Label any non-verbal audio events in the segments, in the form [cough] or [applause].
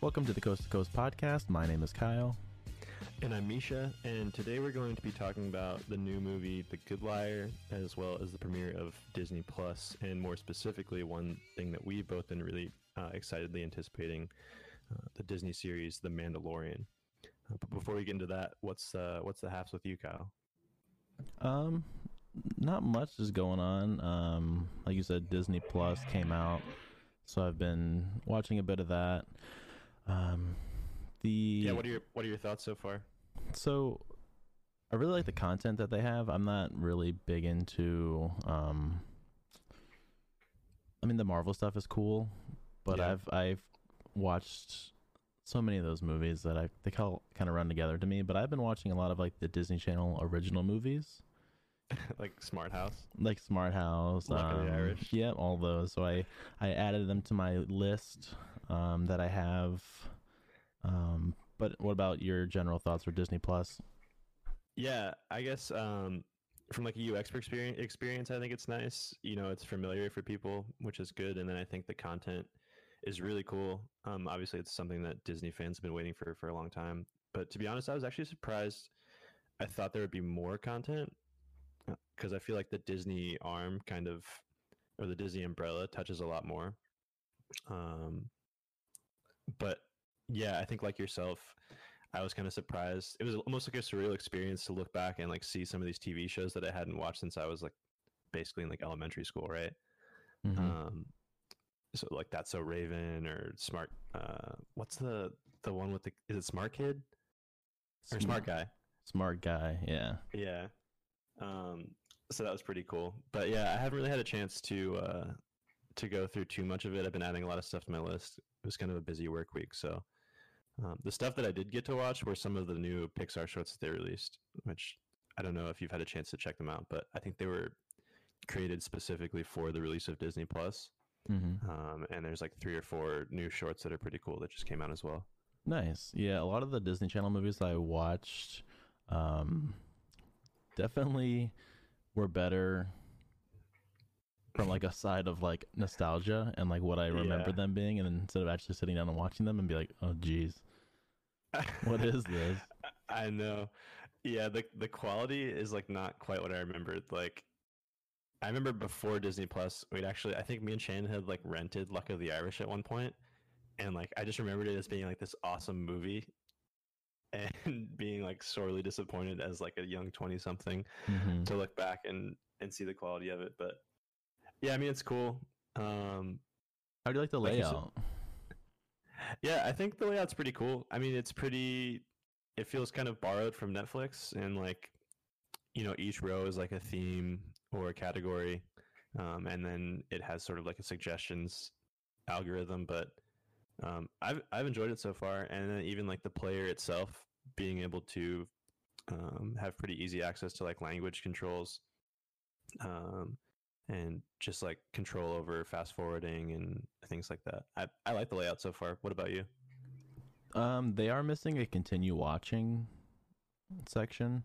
Welcome to the Coast to Coast podcast. My name is Kyle. And I'm Misha, and today we're going to be talking about the new movie The Good Liar, as well as the premiere of Disney Plus, and more specifically, one thing that we've both been really uh, excitedly anticipating uh, the Disney series The Mandalorian. Uh, but before we get into that, what's uh, what's the haps with you, Kyle? Um, not much is going on. Um, like you said, Disney Plus came out, so I've been watching a bit of that. Um, the Yeah, what are your what are your thoughts so far? so I really like the content that they have. I'm not really big into um I mean the Marvel stuff is cool, but Yeah. I've I've watched so many of those movies that I they all kind of run together to me, but I've been watching a lot of like the Disney Channel original movies, [laughs] like Smart House. like Smart House, Luck of the um, Irish. Yep, all those. So I I added them to my list um that I have um but what about your general thoughts for Disney Plus? Yeah, I guess um, from like a UX experience, experience, I think it's nice. You know, it's familiar for people, which is good. And then I think the content is really cool. Um, obviously, it's something that Disney fans have been waiting for for a long time. But to be honest, I was actually surprised. I thought there would be more content because I feel like the Disney arm kind of, or the Disney umbrella touches a lot more. Um, but yeah, I think like yourself, I was kind of surprised. It was almost like a surreal experience to look back and like see some of these TV shows that I hadn't watched since I was like basically in like elementary school, right? Mhm. Um, so like that's so Raven or Smart. Uh, what's the the one with the is it Smart Kid or Smart Guy? Smart guy, yeah. Yeah. Um, so that was pretty cool. But yeah, I haven't really had a chance to uh, to go through too much of it. I've been adding a lot of stuff to my list. It was kind of a busy work week, so um, the stuff that I did get to watch were some of the new Pixar shorts that they released, which I don't know if you've had a chance to check them out, but I think they were created specifically for the release of Disney Plus. hmm Um, and there's like three or four new shorts that are pretty cool that just came out as well. Nice. Yeah, a lot of the Disney Channel movies I watched um, definitely were better from like a side of like nostalgia and like what I remember Yeah. them being, and then instead of actually sitting down and watching them and be like, oh, geez, what is this? [laughs] I know. Yeah, the the quality is like not quite what I remembered. Like I remember before Disney Plus, we'd actually I think me and Shane had like rented Luck of the Irish at one point, and like I just remembered it as being like this awesome movie [laughs] and being like sorely disappointed as like a young 20 something Mhm. to look back and and see the quality of it, but yeah, I mean it's cool. Um How do you like the Like said- layout? Yeah, I think the layout's pretty cool. I mean, it's pretty. It feels kind of borrowed from Netflix, and like, you know, each row is like a theme or a category, um, and then it has sort of like a suggestions algorithm. But um, I've I've enjoyed it so far, and then even like the player itself being able to um, have pretty easy access to like language controls, um, and just like control over fast forwarding and things like that. I, I like the layout so far. What about you? Um, they are missing a continue watching section.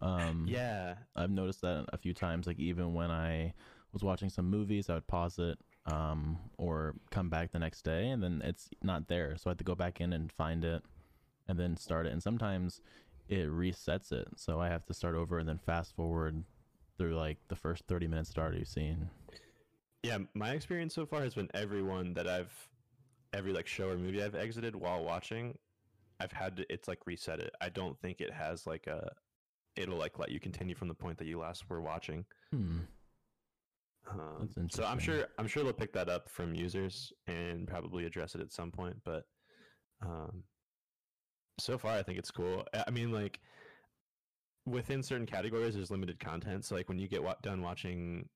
Um, Yeah, I've noticed that a few times. Like even when I was watching some movies, I would pause it um, or come back the next day, and then it's not there. So I had to go back in and find it, and then start it. And sometimes it resets it, so I have to start over and then fast forward through like the first thirty minutes that already seen. yeah. My experience so far has been everyone that I've every like show or movie I've exited while watching, I've had to it's like reset it. I don't think it has like a it'll like let you continue from the point that you last were watching. Hmm. Um, so I'm sure I'm sure they'll pick that up from users and probably address it at some point. But um, so far, I think it's cool. I mean, like within certain categories, there's limited content. So like when you get wa- done watching,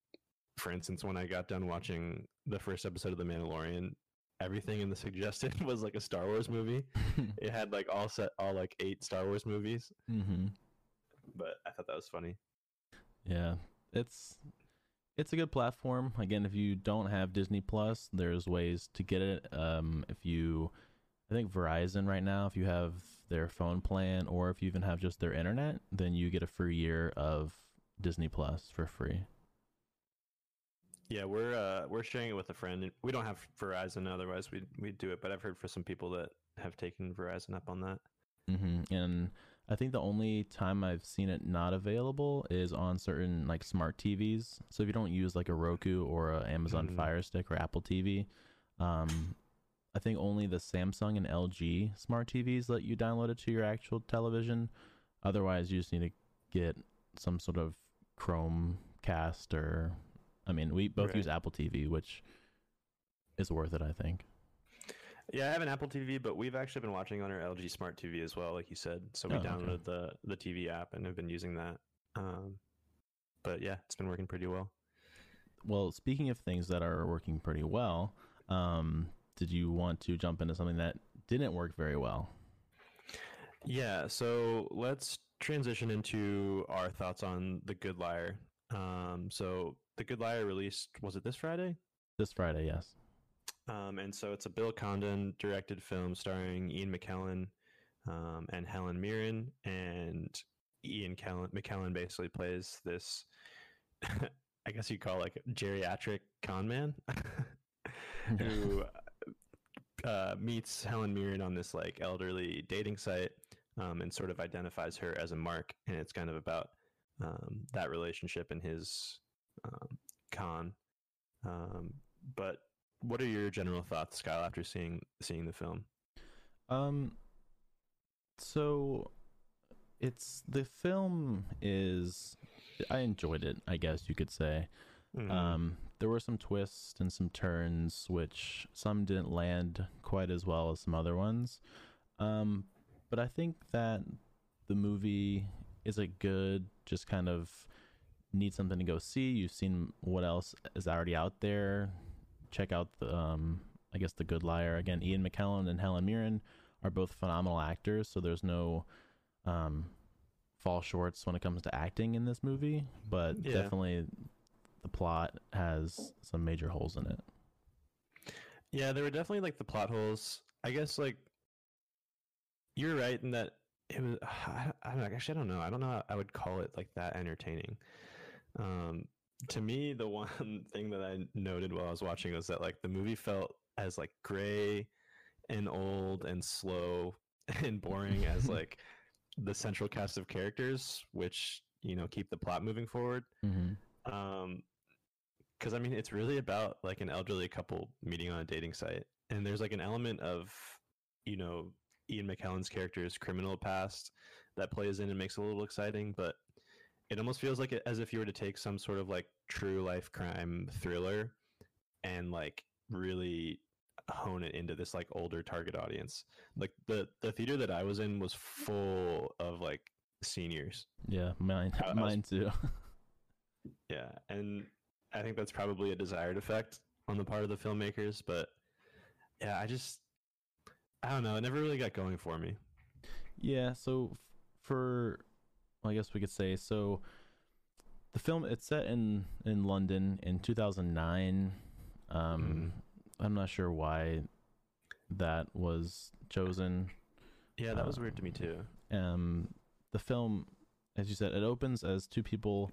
for instance, when I got done watching the first episode of The Mandalorian, everything in the suggested [laughs] was like a Star Wars movie. [laughs] it had like all set all like eight Star Wars movies. hmm But I thought that was funny. Yeah, it's it's a good platform. Again, if you don't have Disney Plus, there's ways to get it. Um, if you, I think Verizon right now, if you have their phone plan, or if you even have just their internet, then you get a free year of Disney Plus for free. Yeah, we're uh, we're sharing it with a friend. We don't have Verizon, otherwise we we'd do it. But I've heard for some people that have taken Verizon up on that. Mm-hmm. And I think the only time I've seen it not available is on certain like smart TVs. So if you don't use like a Roku or a Amazon Mhm. Fire Stick or Apple TV, um, I think only the Samsung and LG smart TVs let you download it to your actual television. Otherwise, you just need to get some sort of Chromecast or, I mean, we both Right. use Apple TV, which is worth it, I think. Yeah, I have an Apple TV, but we've actually been watching on our LG Smart TV as well, like you said. So we Oh, okay. downloaded the the TV app and have been using that. Um, but yeah, it's been working pretty well. Well, speaking of things that are working pretty well, um, did you want to jump into something that didn't work very well? Yeah, so let's transition into our thoughts on The Good Liar. Um, so The Good Liar released was it this Friday? This Friday, yes. Um, and so it's a Bill Condon directed film starring Ian McKellen um, and Helen Mirren. And Ian Kellen, McKellen basically plays this, [laughs] I guess you'd call like a geriatric con man [laughs] who [laughs] uh, meets Helen Mirren on this like elderly dating site um, and sort of identifies her as a mark. And it's kind of about um, that relationship and his um, con. Um, but what are your general thoughts, Kyle, after seeing seeing the film? Um, so it's the film is I enjoyed it, I guess you could say. Mhm. Um, there were some twists and some turns, which some didn't land quite as well as some other ones. Um, but I think that the movie is a good, just kind of need something to go see. You've seen what else is already out there. Check out the, um, I guess, The Good Liar. Again, Ian McKellen and Helen Mirren are both phenomenal actors, so there's no um, fall shorts when it comes to acting in this movie. But Yeah. definitely the plot has some major holes in it. Yeah, there were definitely like the plot holes. I guess like you're right in that it was. [sighs] I, I don't know, actually I don't know. I don't know. How I would call it like that entertaining. Um, to me, the [laughs] one thing that I noted while I was watching was that like the movie felt as like gray and old and slow [laughs] and boring as [laughs] like the central cast of characters, which you know keep the plot moving forward. Mm-hmm. Um, because I mean, it's really about like an elderly couple meeting on a dating site, and there's like an element of, you know, Ian McKellen's character's criminal past that plays in and makes it a little exciting, but it almost feels like it, as if you were to take some sort of like true life crime thriller and like really hone it into this like older target audience. Like the the theater that I was in was full of like seniors. Yeah, mine, I- I was- mine too. [laughs] Yeah, and I think that's probably a desired effect on the part of the filmmakers, but yeah, I just I don't know, it never really got going for me. Yeah, so f- for well, I guess we could say so the film it's set in in London in 2009. Um I'm not sure why that was chosen. Yeah, that was Uh, weird to me too. Um the film as you said it opens as two people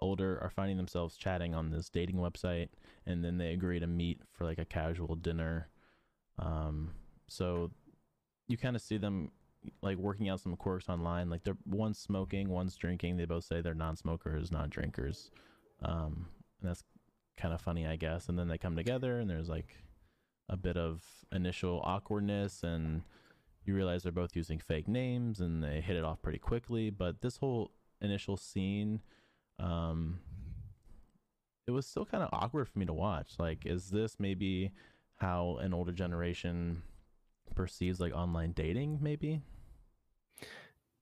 older are finding themselves chatting on this dating website and then they agree to meet for like a casual dinner. Um so you kind of see them like working out some quirks online. Like they're one's smoking, one's drinking. They both say they're non-smokers, non-drinkers Um, and that's kind of funny, I guess. And then they come together, and there's like a bit of initial awkwardness, and you realize they're both using fake names, and they hit it off pretty quickly. But this whole initial scene, um, it was still kind of awkward for me to watch. Like, is this maybe how an older generation perceives like online dating? Maybe.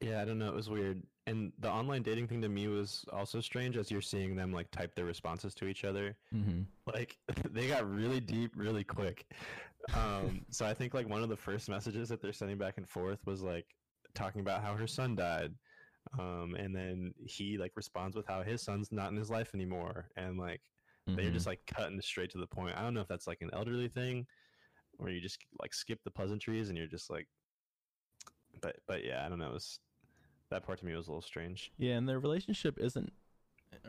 Yeah, I don't know, it was weird. And the online dating thing to me was also strange as you're seeing them like type their responses to each other. Mm-hmm. Like [laughs] they got really deep really quick. Um [laughs] so I think like one of the first messages that they're sending back and forth was like talking about how her son died. Um and then he like responds with how his son's not in his life anymore and like Mm-hmm. they're just like cutting straight to the point. I don't know if that's like an elderly thing, or you just like skip the pleasantries and you're just like, but but yeah, I don't know. It was, that part to me was a little strange. Yeah, and their relationship isn't,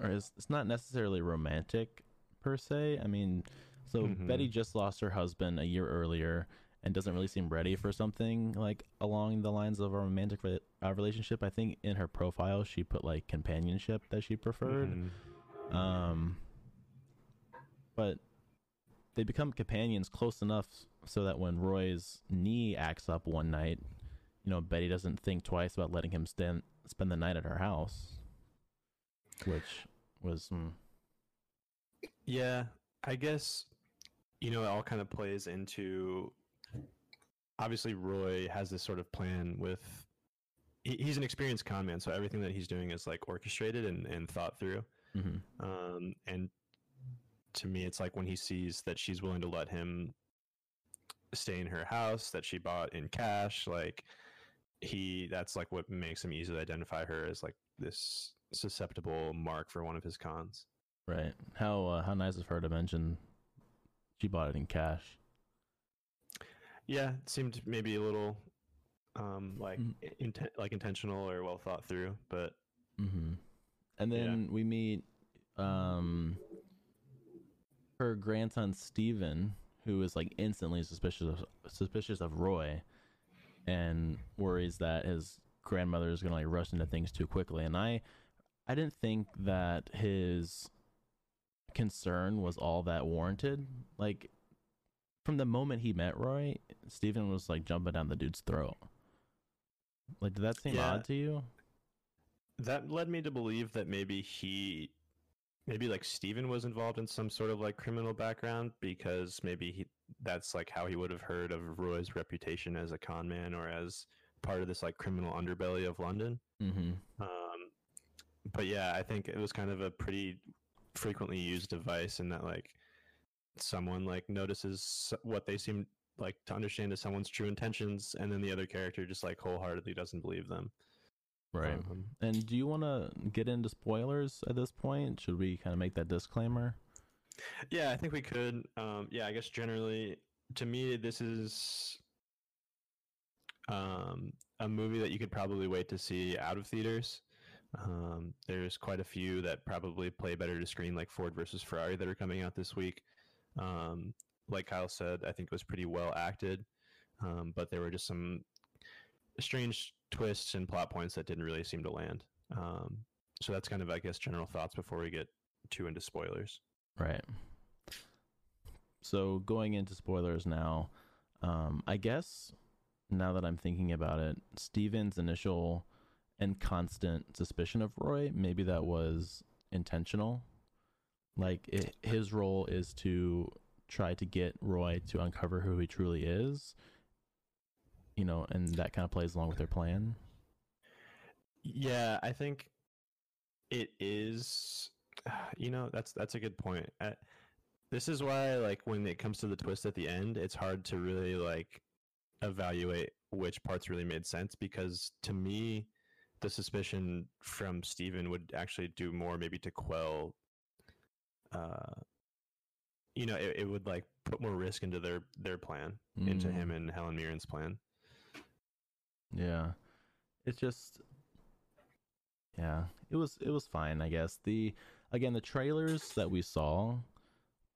or is it's not necessarily romantic, per se. I mean, so Mhm. Betty just lost her husband a year earlier and doesn't really seem ready for something like along the lines of a romantic re- uh, relationship. I think in her profile she put like companionship that she preferred. Mhm. Um, but they become companions close enough so that when Roy's knee acts up one night, you know, Betty doesn't think twice about letting him stand, spend the night at her house, which was mm, Yeah, I guess you know it all kind of plays into. Obviously, Roy has this sort of plan with. he- He's an experienced con man, so everything that he's doing is like orchestrated and, and thought through. mhm. Um, and to me, it's like when he sees that she's willing to let him stay in her house that she bought in cash, like he that's like what makes him easy to identify her as like this susceptible mark for one of his cons. right. How uh, how nice of her to mention she bought it in cash. Yeah, it seemed maybe a little um like Mm. inten- like intentional or well thought through, but hmm And Yeah. then we meet um her grandson Stephen, who is like instantly suspicious of suspicious of Roy and worries that his grandmother is gonna like rush into things too quickly. And I I didn't think that his concern was all that warranted. Like from the moment he met Roy, Steven was like jumping down the dude's throat. Like did that seem Yeah. odd to you? that led me to believe that maybe he maybe like Steven was involved in some sort of like criminal background because maybe he that's like how he would have heard of Roy's reputation as a con man or as part of this like criminal underbelly of London. Mm-hmm. Um, but yeah, I think it was kind of a pretty frequently used device in that like someone like notices what they seem like to understand as someone's true intentions, and then the other character just like wholeheartedly doesn't believe them. Right. Um, And do you want to get into spoilers at this point? Should we kind of make that disclaimer? yeah, I think we could. Um, yeah, I guess generally, to me, this is um, a movie that you could probably wait to see out of theaters. Um, there's quite a few that probably play better to screen, like Ford versus Ferrari, that are coming out this week. Um, like Kyle said, I think it was pretty well acted, um, but there were just some strange twists and plot points that didn't really seem to land. Um, so that's kind of, I guess, general thoughts before we get too into spoilers. Right. So going into spoilers now, um, I guess now that I'm thinking about it, Steven's initial and constant suspicion of Roy, maybe that was intentional. Like it, his role is to try to get Roy to uncover who he truly is. You know, and that kind of plays along with their plan. Yeah, I think it is. [sighs] You know, that's that's a good point. Uh, this is why, like, when it comes to the twist at the end, it's hard to really like evaluate which parts really made sense because to me, the suspicion from Steven would actually do more, maybe to quell. Uh, you know, it, it would like put more risk into their their plan, into Mm. him and Helen Mirren's plan. Yeah. It's just yeah, it was it was fine, I guess. The again, the trailers that we saw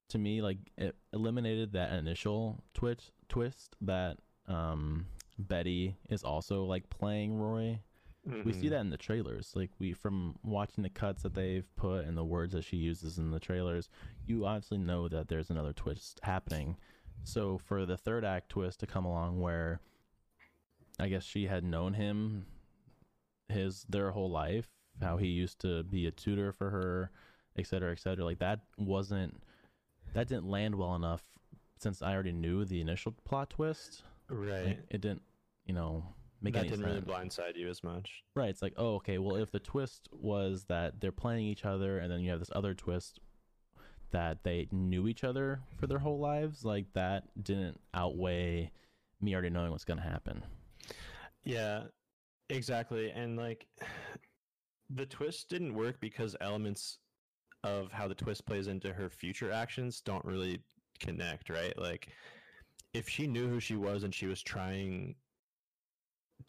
to me like it eliminated that initial twitch twist that um Betty is also like playing Roy. We see Mhm. that in the trailers. Like we from watching the cuts that they've put and the words that she uses in the trailers, you obviously know that there's another twist happening. So for the third act twist to come along where I guess she had known him his their whole life, how he used to be a tutor for her, et cetera, et cetera. Like that wasn't that didn't land well enough since I already knew the initial plot twist. right. Like, it didn't, you know, make that didn't sense. really blindside you as much. Right. It's like, oh, okay. Well, if the twist was that they're playing each other, and then you have this other twist that they knew each other for their whole lives, like that didn't outweigh me already knowing what's gonna happen. Yeah, exactly. And like [sighs] the twist didn't work because elements of how the twist plays into her future actions don't really connect, right? Like if she knew who she was and she was trying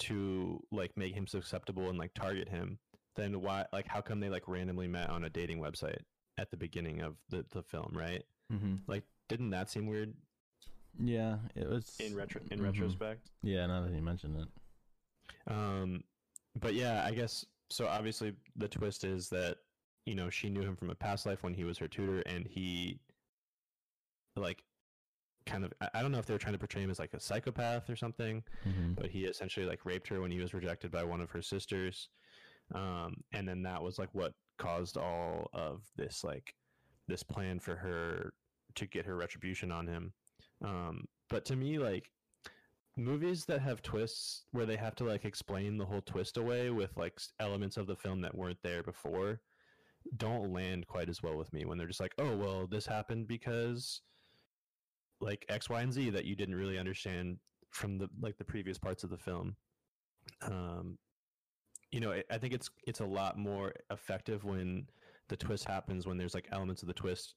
to like make him susceptible and like target him, then why like how come they like randomly met on a dating website? at the beginning of the, the film, right? Mm-hmm. Like, didn't that seem weird Yeah, it was in retro in mhm. retrospect? Yeah, now that you mention it. Um, but yeah, I guess so. Obviously, the twist is that you know she knew him from a past life when he was her tutor, and he like kind of I- don't know if they were trying to portray him as like a psychopath or something, Mm-hmm. but he essentially like raped her when he was rejected by one of her sisters, um, and then that was like what caused all of this like this plan for her to get her retribution on him. Um, but to me, like movies that have twists where they have to like explain the whole twist away with like elements of the film that weren't there before don't land quite as well with me when they're just like oh well this happened because like x y and z that you didn't really understand from the like the previous parts of the film um you know I, think it's it's a lot more effective when the twist happens when there's like elements of the twist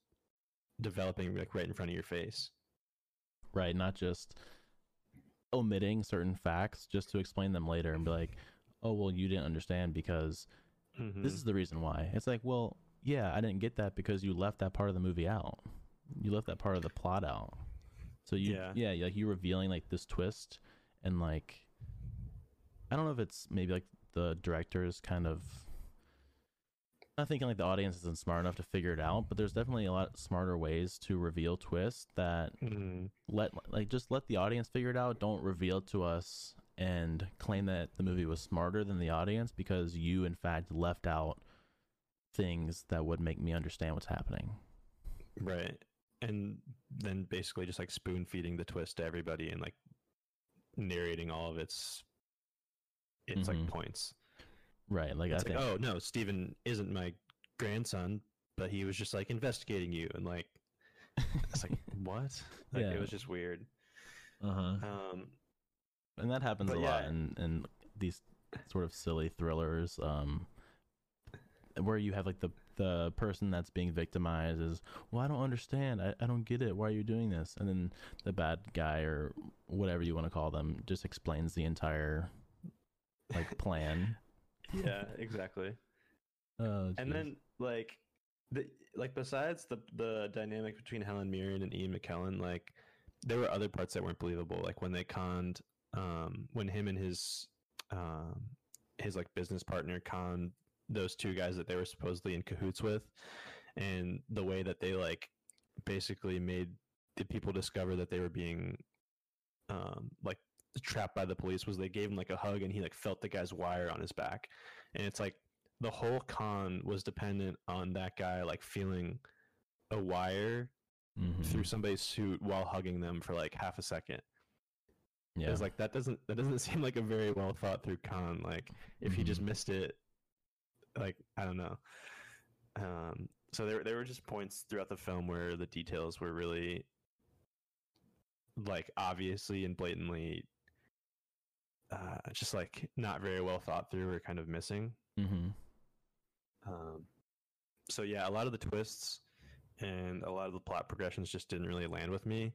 developing like right in front of your face Right, not just omitting certain facts just to explain them later and be like, "Oh, well, you didn't understand because Mhm. this is the reason why." It's like, "Well, yeah, I didn't get that because you left that part of the movie out. You left that part of the plot out." So you Yeah. yeah, like you revealing like this twist and like I don't know if it's maybe like the director's kind of not thinking like the audience isn't smart enough to figure it out, but there's definitely a lot smarter ways to reveal twists that Mhm. let like just let the audience figure it out. Don't reveal it to us and claim that the movie was smarter than the audience because you in fact left out things that would make me understand what's happening. Right. And then basically just like spoon feeding the twist to everybody and like narrating all of its its Mhm. like points. Right. Like It's I like, think oh no, Steven isn't my grandson, but he was just like investigating you and like it's like [laughs] what? Like Yeah. it was just weird. uh-huh. Um and that happens a lot yeah. in in these sort of silly thrillers um where you have like the the person that's being victimized is well i don't understand I, I don't get it why are you doing this and then the bad guy or whatever you want to call them just explains the entire like plan [laughs] yeah, exactly. [laughs] oh, and then like the like besides the the dynamic between Helen Mirren and Ian McKellen, like there were other parts that weren't believable. Like when they conned, um, when him and his um his like business partner conned those two guys that they were supposedly in cahoots with, and the way that they like basically made the people discover that they were being um like trapped by the police was they gave him like a hug and he like felt the guy's wire on his back and it's like the whole con was dependent on that guy like feeling a wire Mhm. through somebody's suit while hugging them for like half a second. yeah It's like that doesn't that doesn't [laughs] seem like a very well thought through con. Like if he just Mhm. missed it, like I don't know. Um, so there there were just points throughout the film where the details were really like obviously and blatantly uh, just like not very well thought through or kind of missing. hmm Um, so yeah, a lot of the twists and a lot of the plot progressions just didn't really land with me,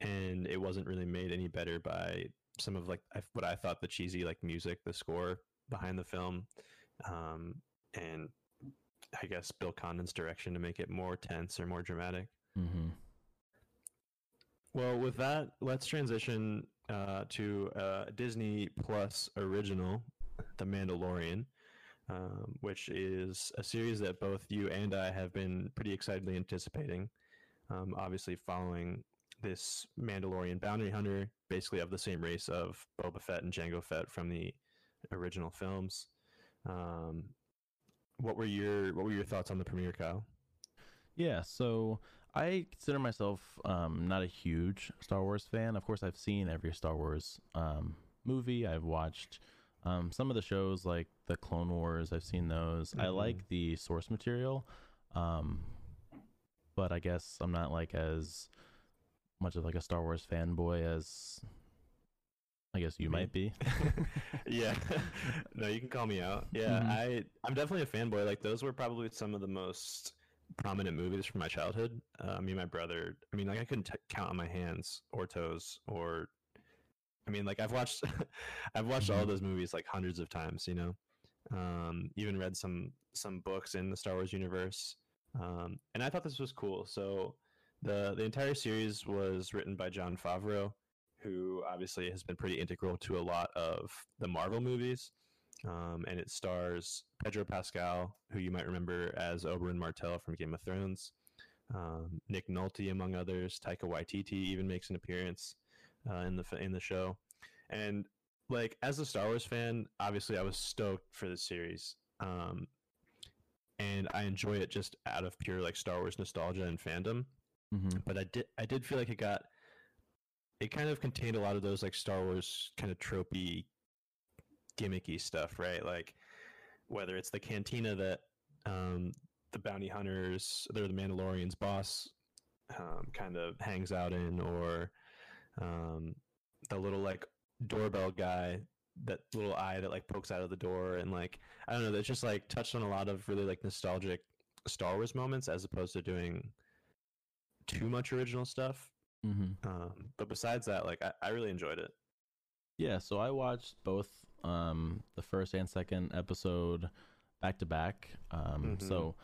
and it wasn't really made any better by some of like what I thought the cheesy like music, the score behind the film, um, and I guess Bill Condon's direction to make it more tense or more dramatic. hmm Well, with that, let's transition uh, to uh, Disney Plus original, The Mandalorian, um, which is a series that both you and I have been pretty excitedly anticipating. Um, obviously, following this Mandalorian bounty hunter, basically of the same race of Boba Fett and Jango Fett from the original films. Um, what were your What were your thoughts on the premiere, Kyle? Yeah, so I consider myself um, not a huge Star Wars fan. Of course, I've seen every Star Wars um, movie. I've watched um, some of the shows like the Clone Wars. I've seen those. I Mhm. like the source material, um, but I guess I'm not like as much of like a Star Wars fanboy as I guess you Me. might be. [laughs] [laughs] yeah. [laughs] no, you can call me out. Yeah, Mhm. I I'm definitely a fanboy. Like those were probably some of the most prominent movies from my childhood. Uh, me and my brother. I mean, like I couldn't t- count on my hands or toes. Or, I mean, like I've watched, I've watched all Mhm. those movies like hundreds of times. You know, um, even read some some books in the Star Wars universe. Um, and I thought this was cool. So the the entire series was written by Jon Favreau, who obviously has been pretty integral to a lot of the Marvel movies. Um, and it stars Pedro Pascal, who you might remember as Oberyn Martell from Game of Thrones, um, Nick Nolte, among others. Taika Waititi even makes an appearance uh, in the in the show. And like as a Star Wars fan, obviously I was stoked for the series. Um, and I enjoy it just out of pure like Star Wars nostalgia and fandom. Mm-hmm. But I did I did feel like it got it kind of contained a lot of those like Star Wars kind of tropey gimmicky stuff, right? Like whether it's the cantina that um, the bounty hunters, they're the Mandalorian's boss, um, kind of hangs out in, or um, the little like doorbell guy, that little eye that like pokes out of the door, and like I don't know, that's just like touched on a lot of really like nostalgic Star Wars moments as opposed to doing too much original stuff. Mm-hmm. Um, but besides that, like I, I really enjoyed it. Yeah, so I watched both um, the first and second episode back to back. Um. So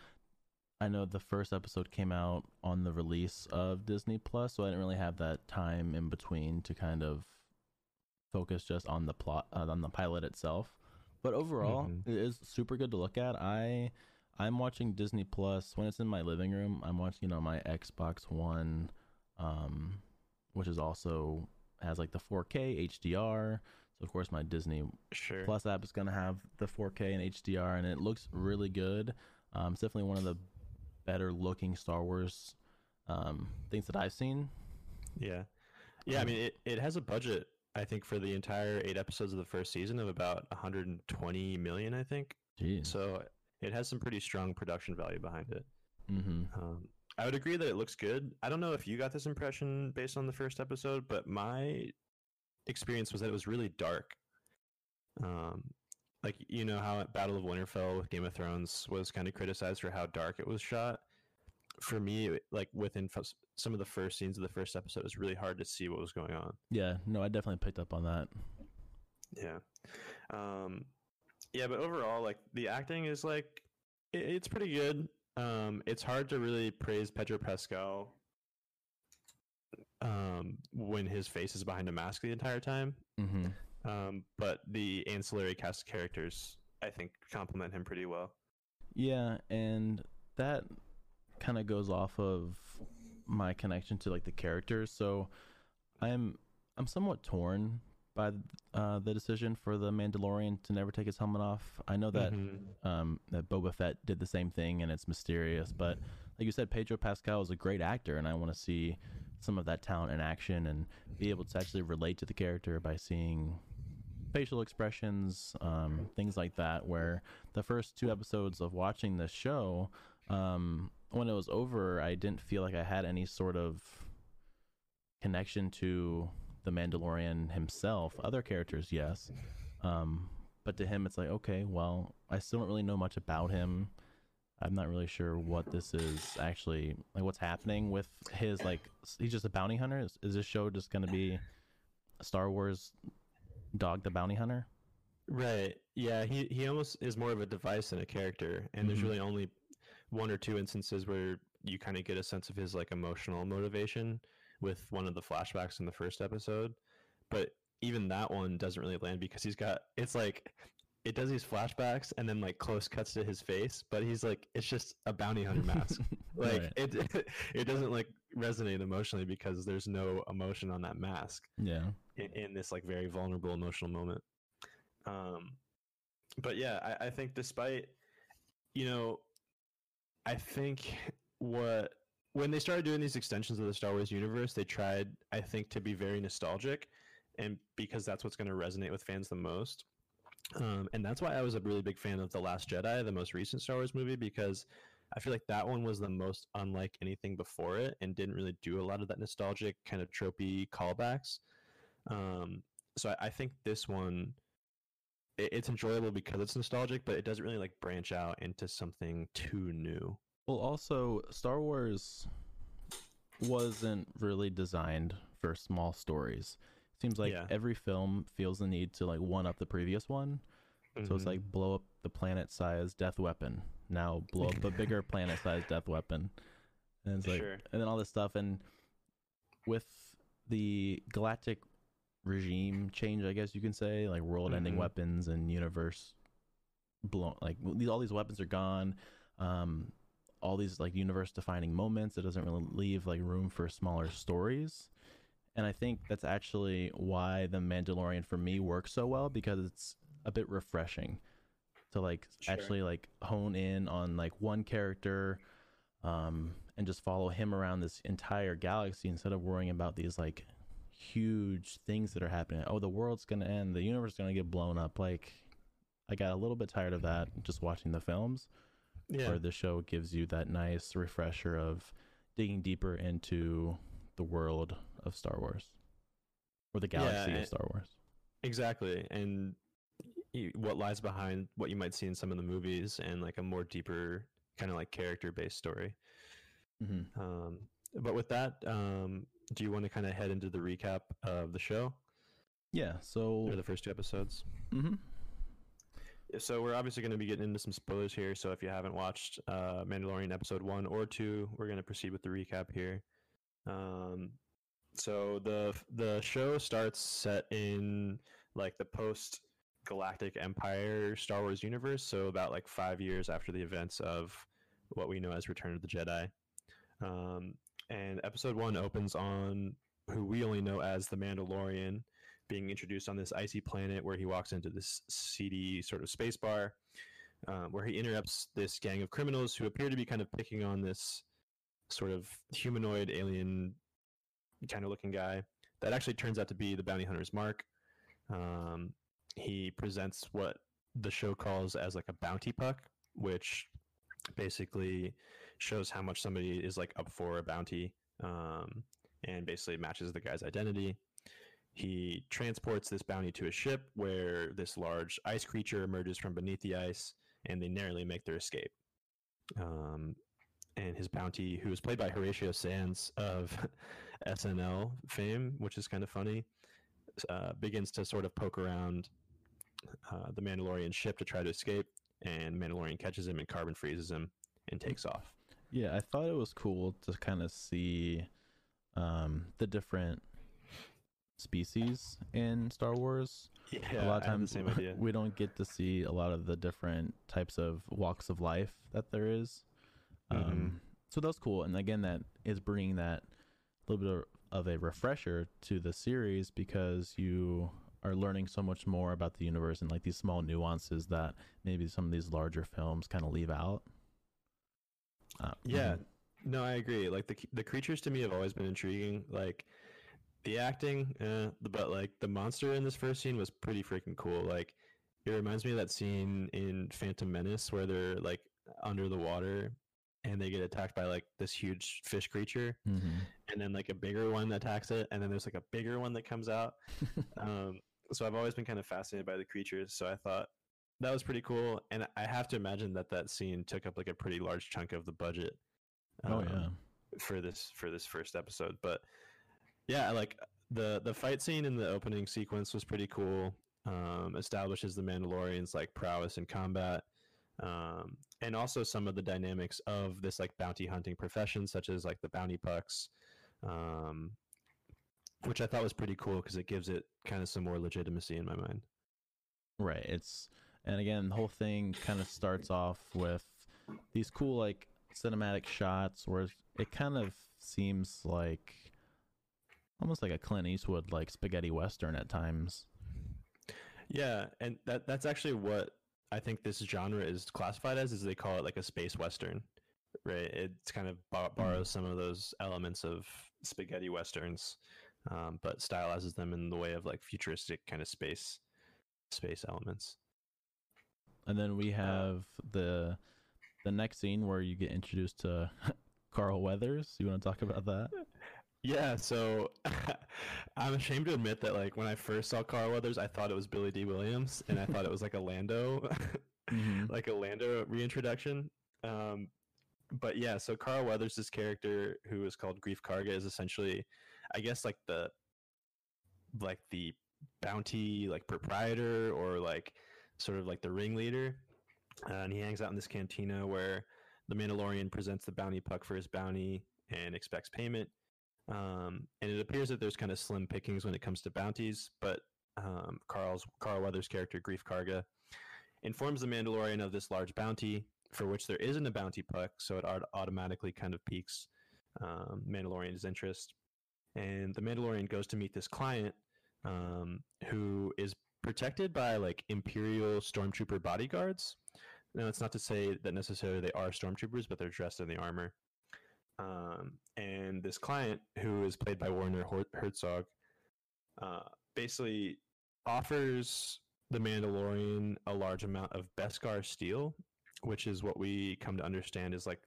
I know the first episode came out on the release of Disney Plus, so I didn't really have that time in between to kind of focus just on the plot uh, on the pilot itself. But overall, Mhm. it is super good to look at. I I'm watching Disney Plus when it's in my living room. I'm watching it on my Xbox One, um, which is also has like the 4K HDR. So of course my Disney Sure. Plus app is gonna have the 4K and HDR, and it looks really good. Um, it's definitely one of the better looking Star Wars um, things that I've seen. Yeah. Yeah, I mean it, it has a budget, I think, for the entire eight episodes of the first season of about 120 million, I think. Jeez. So it has some pretty strong production value behind it. mm-hmm. Um, I would agree that it looks good. I don't know if you got this impression based on the first episode, but my experience was that it was really dark. Um, like you know how Battle of Winterfell with Game of Thrones was kind of criticized for how dark it was shot. For me, like within f- some of the first scenes of the first episode, it was really hard to see what was going on. Yeah, no, I definitely picked up on that. Yeah. Um, yeah, but overall, like the acting is like it, it's pretty good. Um, it's hard to really praise Pedro Pascal um, when his face is behind a mask the entire time. Mm-hmm. Um, but the ancillary cast of characters, I think, complement him pretty well. Yeah, and that kind of goes off of my connection to like the characters. So I'm I'm somewhat torn by uh, the decision for the Mandalorian to never take his helmet off. I know that Mhm. um, that Boba Fett did the same thing, and it's mysterious. But like you said, Pedro Pascal is a great actor, and I want to see some of that talent in action and be able to actually relate to the character by seeing facial expressions, um, things like that. Where the first two episodes of watching this show, um, when it was over, I didn't feel like I had any sort of connection to the Mandalorian himself. Other characters, yes. Um, but to him, it's like, okay, well, I still don't really know much about him. I'm not really sure what this is actually like. What's happening with his like? He's just a bounty hunter. Is, is this show just gonna be Star Wars Dog the Bounty Hunter? Right. Yeah, he he almost is more of a device than a character, and there's Mhm. really only one or two instances where you kind of get a sense of his like emotional motivation with one of the flashbacks in the first episode. But even that one doesn't really land because he's got it's like it does these flashbacks and then like close cuts to his face, but he's like it's just a bounty hunter mask. [laughs] [laughs] like Right. it [laughs] it doesn't like resonate emotionally because there's no emotion on that mask yeah. in, in this like very vulnerable emotional moment. Um, but yeah, I, I think despite, you know, I think what when they started doing these extensions of the Star Wars universe, they tried, I think, to be very nostalgic, and because that's what's going to resonate with fans the most. Um, and that's why I was a really big fan of the Last Jedi, the most recent Star Wars movie, because I feel like that one was the most unlike anything before it, and didn't really do a lot of that nostalgic kind of tropey callbacks. Um, so I, I think this one it, it's enjoyable because it's nostalgic, but it doesn't really like branch out into something too new. Well, also, Star Wars wasn't really designed for small stories. Seems like Yeah. every film feels the need to like one up the previous one. So it's like blow up the planet-sized death weapon. Now blow up a bigger [laughs] planet-sized death weapon. And it's like, Sure. and then all this stuff, and with the galactic regime change, I guess you can say, like world-ending Mhm. weapons and universe blown, like these all these weapons are gone. Um, all these like universe-defining moments. It doesn't really leave like room for smaller stories. And I think that's actually why the Mandalorian for me works so well because it's a bit refreshing to like Sure. actually like hone in on like one character um and just follow him around this entire galaxy instead of worrying about these like huge things that are happening. Oh, the world's going to end, the universe is going to get blown up like I got a little bit tired of that just watching the films Yeah. where the show gives you that nice refresher of digging deeper into the world of Star Wars or the galaxy Yeah, of Star Wars. Exactly, and what lies behind what you might see in some of the movies, and like a more deeper kind of like character-based story. Mm-hmm. Um, but with that, um, do you want to kind of head into the recap of the show Yeah. So. or the first two episodes? hmm Yeah, So we're obviously going to be getting into some spoilers here. So if you haven't watched uh, Mandalorian episode one or two, we're going to proceed with the recap here. Um, so the the show starts set in like the post galactic empire Star Wars universe. So about like five years after the events of what we know as Return of the Jedi. Um, and episode one opens on who we only know as the Mandalorian being introduced on this icy planet where he walks into this seedy sort of space bar um, where he interrupts this gang of criminals who appear to be kind of picking on this sort of humanoid alien kind of looking guy. That actually turns out to be the bounty hunter's mark. Um, he presents what the show calls as like a bounty puck which basically shows how much somebody is like up for a bounty um, and basically matches the guy's identity he transports this bounty to a ship where this large ice creature emerges from beneath the ice and they narrowly make their escape. Um, and his bounty, who is played by Horatio Sanz of [laughs] SNL fame, which is kind of funny, uh, begins to sort of poke around uh, the Mandalorian ship to try to escape. And Mandalorian catches him and carbon freezes him and takes off. Yeah, I thought it was cool to kind of see um, the different species in Star Wars. Yeah, a lot of the times same [laughs] idea. we don't get to see a lot of the different types of walks of life that there is. Um, Mhm. So that's cool, and again, that is bringing that a little bit of, a refresher to the series because you are learning so much more about the universe and like these small nuances that maybe some of these larger films kind of leave out. Uh, Yeah, mhm. no, I agree. Like the the creatures to me have always been intriguing. Like the acting, eh, but like the monster in this first scene was pretty freaking cool. Like it reminds me of that scene in Phantom Menace where they're like under the water and they get attacked by like this huge fish creature, Mhm. and then like a bigger one attacks it, and then there's like a bigger one that comes out. [laughs] um, so I've always been kind of fascinated by the creatures. So I thought that was pretty cool, and I have to imagine that that scene took up like a pretty large chunk of the budget. oh um, yeah. for this for this first episode. But yeah, like the the fight scene in the opening sequence was pretty cool. Um, establishes the Mandalorians like prowess in combat, um, and also some of the dynamics of this like bounty hunting profession, such as like the bounty pucks, um, which I thought was pretty cool because it gives it kind of some more legitimacy in my mind. Right. It's and again, the whole thing kind of starts off with these cool like cinematic shots where it kind of seems like almost like a Clint Eastwood like spaghetti western at times. Yeah, and that that's actually what I think this genre is classified as. Is they call it like a space western, right? It's kind of bar- borrows some of those elements of spaghetti westerns, um, but stylizes them in the way of like futuristic kind of space space elements. And then we have the the next scene where you get introduced to [laughs] Carl Weathers. You want to talk about that? [laughs] Yeah, so [laughs] I'm ashamed to admit that like when I first saw Carl Weathers, I thought it was Billy Dee Williams, and I thought it was like a Lando [laughs] Mhm. like a Lando reintroduction. Um, but yeah, so Carl Weathers' this character, who is called Greef Karga, is essentially, I guess, like the like the bounty like proprietor or like sort of like the ringleader, uh, and he hangs out in this cantina where the Mandalorian presents the bounty puck for his bounty and expects payment. Um, and it appears that there's kind of slim pickings when it comes to bounties, but um, Carl's Carl Weathers' character Greef Karga informs the Mandalorian of this large bounty for which there isn't a bounty puck, so it automatically kind of piques um, Mandalorian's interest. And the Mandalorian goes to meet this client um, who is protected by like Imperial stormtrooper bodyguards. Now, it's not to say that necessarily they are stormtroopers, but they're dressed in the armor. Um, and this client, who is played by Werner Herzog, uh, basically offers the Mandalorian a large amount of Beskar steel, which is what we come to understand is like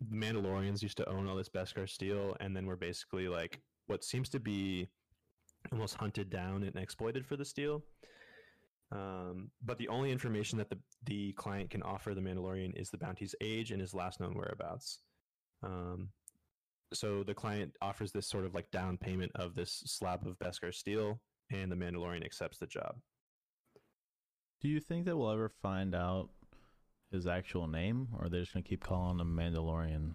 the Mandalorians used to own all this Beskar steel, and then we're basically like what seems to be almost hunted down and exploited for the steel. Um, but the only information that the, the client can offer the Mandalorian is the bounty's age and his last known whereabouts. Um, so the client offers this sort of like down payment of this slab of Beskar steel, and the Mandalorian accepts the job. Do you think that we'll ever find out his actual name, or are they just gonna keep calling him Mandalorian?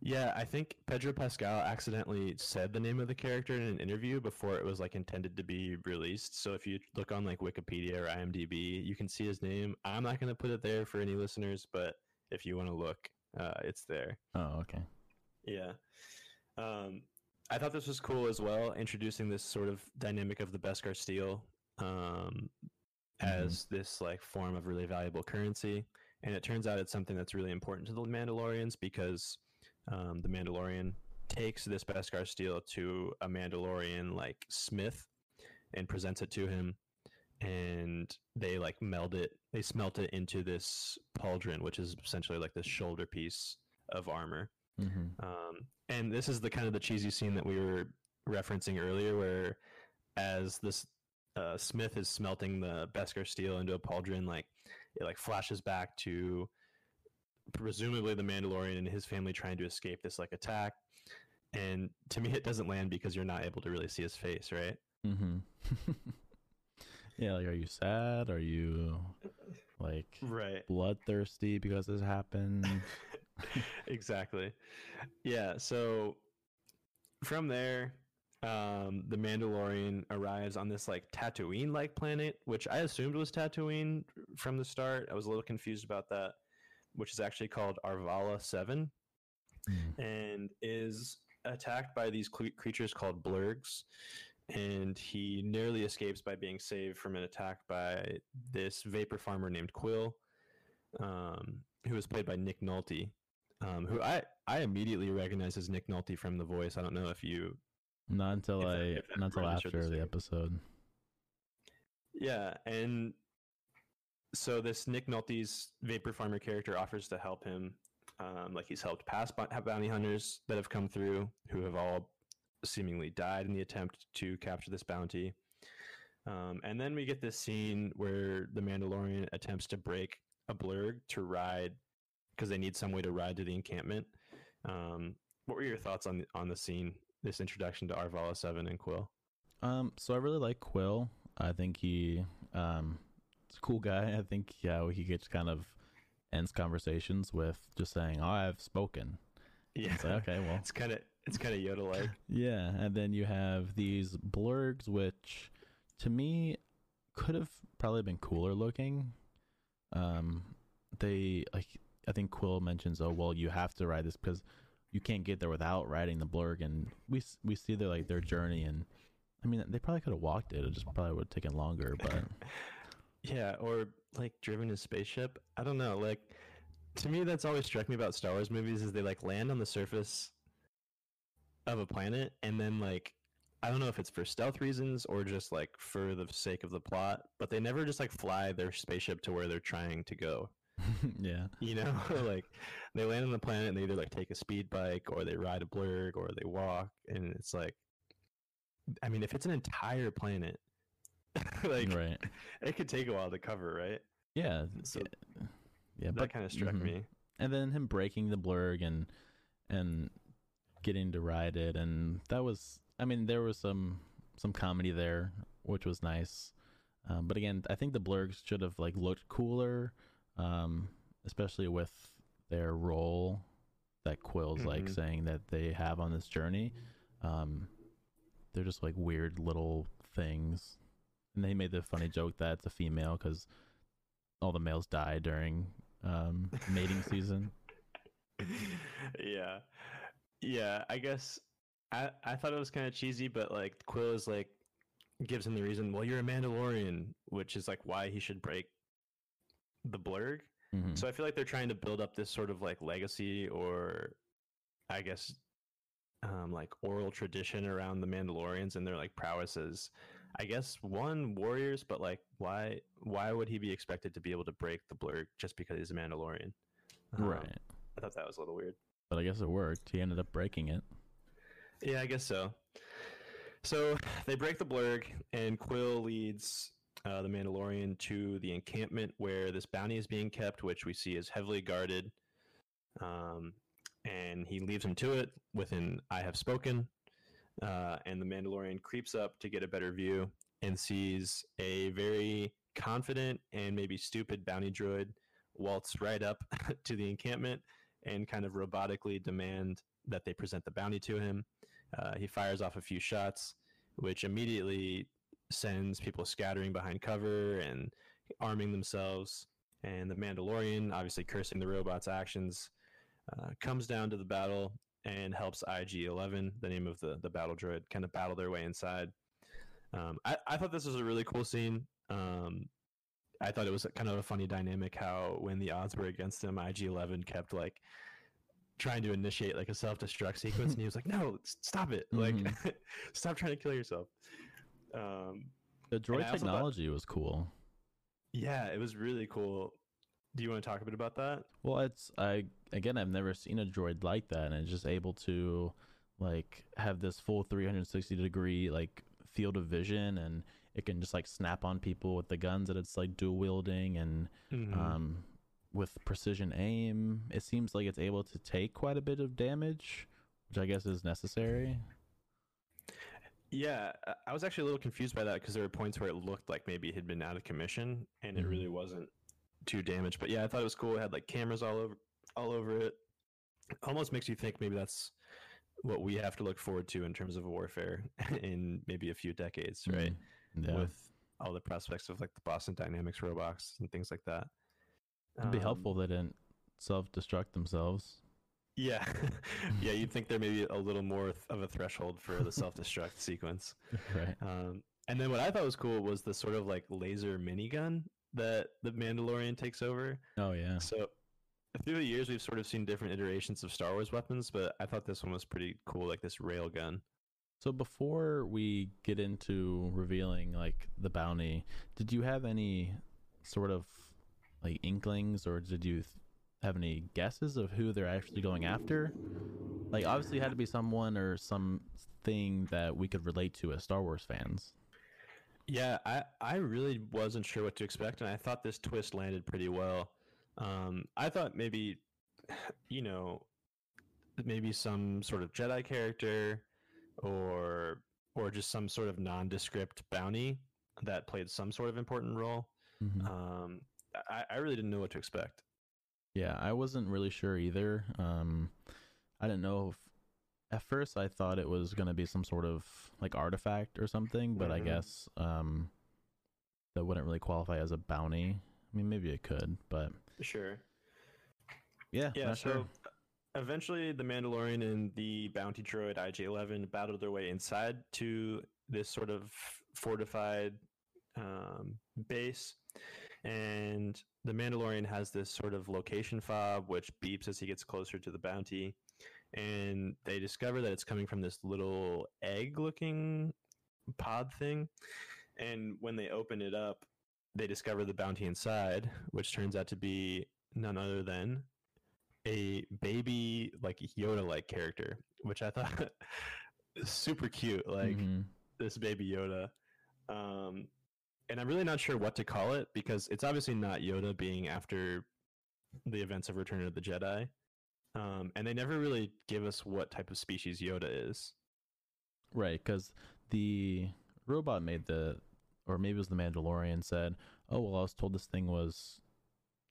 Yeah, I think Pedro Pascal accidentally said the name of the character in an interview before it was like intended to be released. So if you look on like Wikipedia or IMDb, you can see his name. I'm not going to put it there for any listeners, but if you want to look, uh, it's there. Oh, okay. Yeah. Um, I thought this was cool as well, introducing this sort of dynamic of the Beskar steel um, mm-hmm. as this like form of really valuable currency. And it turns out it's something that's really important to the Mandalorians because um, the Mandalorian takes this Beskar steel to a Mandalorian like Smith and presents it to him, and they like meld it. They smelt it into this pauldron, which is essentially like this shoulder piece of armor. Mm-hmm. Um, and this is the kind of the cheesy scene that we were referencing earlier, where as this uh, Smith is smelting the Beskar steel into a pauldron, like it like flashes back to presumably the Mandalorian and his family trying to escape this like attack. And to me, it doesn't land because you're not able to really see his face, right? Mm-hmm. [laughs] yeah, like, are you sad? Are you like right bloodthirsty because this happened? [laughs] [laughs] exactly. Yeah. So from there, um, the Mandalorian arrives on this like Tatooine like planet, which I assumed was Tatooine from the start. I was a little confused about that which is actually called Arvala 7 mm. and is attacked by these creatures called blurgs. And he nearly escapes by being saved from an attack by this vapor farmer named Kuiil, um, was played by Nick Nolte, um, who I, I immediately recognize as Nick Nolte from the voice. I don't know if you. Not until I, that, not until after the episode. Yeah, and so this Nick Nolte's vapor farmer character offers to help him. Um, like he's helped past bounty hunters that have come through who have all seemingly died in the attempt to capture this bounty. Um, and then we get this scene where the Mandalorian attempts to break a blurg to ride because they need some way to ride to the encampment. Um, what were your thoughts on on the scene, this introduction to Arvala Seven and Kuiil? Um, so I really like Kuiil. I think he um, a cool guy. I think yeah, he gets kind of ends conversations with just saying, "Oh, I've spoken." Yeah. Like, okay. Well, [laughs] it's kind of it's kind of Yoda like. [laughs] yeah, and then you have these blurgs, which to me could have probably been cooler looking. Um, they like I think Kuiil mentions, "Oh, well, you have to ride this because." You can't get there without riding the blurg, and we we see their like their journey, and I mean they probably could have walked it. It just probably would have taken longer, but [laughs] Yeah, or like driven a spaceship. I don't know. Like to me, that's always struck me about Star Wars movies is they like land on the surface of a planet and then like I don't know if it's for stealth reasons or just like for the sake of the plot, but they never just like fly their spaceship to where they're trying to go. [laughs] yeah. You know, [laughs] like they land on the planet and they either like take a speed bike or they ride a blurg or they walk and it's like I mean, if it's an entire planet [laughs] like, right. It could take a while to cover, right? Yeah. So, yeah, yeah that kind of struck mm-hmm. me. And then him breaking the blurg and and getting to ride it, and that was. I mean, there was some some comedy there, which was nice. Um, but again, I think the blurgs should have like looked cooler, um, especially with their role that Kuiil's like Mhm. saying that they have on this journey. Um, they're just like weird little things. And they made the funny joke that it's a female because all the males die during um, mating season. [laughs] yeah, yeah. I guess I I thought it was kind of cheesy, but like Kuiil is like gives him the reason. Well, you're a Mandalorian, which is like why he should break the blurg. Mhm. So I feel like they're trying to build up this sort of like legacy, or I guess um, like oral tradition around the Mandalorians and their like prowesses. I guess one warriors, but like why why would he be expected to be able to break the blurg just because he's a Mandalorian? Um, right. I thought that was a little weird. But I guess it worked. He ended up breaking it. Yeah, I guess so. So they break the blurg, and Kuiil leads uh, the Mandalorian to the encampment where this bounty is being kept, which we see is heavily guarded. Um, and he leaves him to it with an "I have spoken." Uh, and the Mandalorian creeps up to get a better view and sees a very confident and maybe stupid bounty droid waltz right up [laughs] to the encampment and kind of robotically demand that they present the bounty to him. Uh, he fires off a few shots, which immediately sends people scattering behind cover and arming themselves. And the Mandalorian, obviously cursing the robot's actions, uh, comes down to the battle and helps IG 11, the name of the, the battle droid, kind of battle their way inside. Um, I, I thought this was a really cool scene. Um, I thought it was kind of a funny dynamic how when the odds were against him, IG 11 kept like trying to initiate like a self destruct sequence, and he was like, "No, stop it! Like, [laughs] stop trying to kill yourself." Um, The droid also thought- technology was cool. yeah, it was really cool. Do you want to talk a bit about that? Well, it's I again I've never seen a droid like that, and it's just able to like have this full 360 degree like field of vision, and it can just like snap on people with the guns that it's like dual wielding, and Mm-hmm. um, with precision aim, it seems like it's able to take quite a bit of damage, which I guess is necessary. Yeah, I- was actually a little confused by that because there were points where it looked like maybe it had been out of commission and it really wasn't too damaged. But yeah, I thought it was cool. It had like cameras all over all over it. Almost makes you think maybe that's what we have to look forward to in terms of warfare [laughs] in maybe a few decades, right? Mm, Yeah. With all the prospects of like the Boston Dynamics robots and things like that. It'd be Um, helpful they didn't self-destruct themselves. Yeah, [laughs] yeah. You'd think there may be a little more of a threshold for the self-destruct [laughs] sequence. right. Um, and then what I thought was cool was the sort of like laser minigun that the Mandalorian takes over. Oh yeah. So through the years, we've sort of seen different iterations of Star Wars weapons, but I thought this one was pretty cool, like this rail gun. So before we get into revealing like the bounty, did you have any sort of like inklings or did you th- have any guesses of who they're actually going after? Like obviously it had to be someone or something that we could relate to as Star Wars fans. Yeah, I, I really wasn't sure what to expect, and I thought this twist landed pretty well. Um, I thought maybe, [sighs] you know, maybe some sort of Jedi character, or or just some sort of nondescript bounty that played some sort of important role. Mhm. Um, I, I really didn't know what to expect. Yeah, I wasn't really sure either. Um, I didn't know if at first I thought it was gonna be some sort of like artifact or something, but I Mhm. guess um, that wouldn't really qualify as a bounty. I mean, maybe it could, but Sure. yeah, Yeah. So sure. Eventually, the Mandalorian and the bounty droid IG-11 battled their way inside to this sort of fortified um, base, and the Mandalorian has this sort of location fob which beeps as he gets closer to the bounty, and they discover that it's coming from this little egg-looking pod thing, and when they open it up, they discover the bounty inside, which turns out to be none other than a baby like Yoda like character, which I thought [laughs] super cute. Like Mhm. this baby Yoda. Um, and I'm really not sure what to call it because it's obviously not Yoda being after the events of Return of the Jedi. Um, and they never really give us what type of species Yoda is. right, because the robot made the or maybe it was the Mandalorian said, "Oh well, I was told this thing was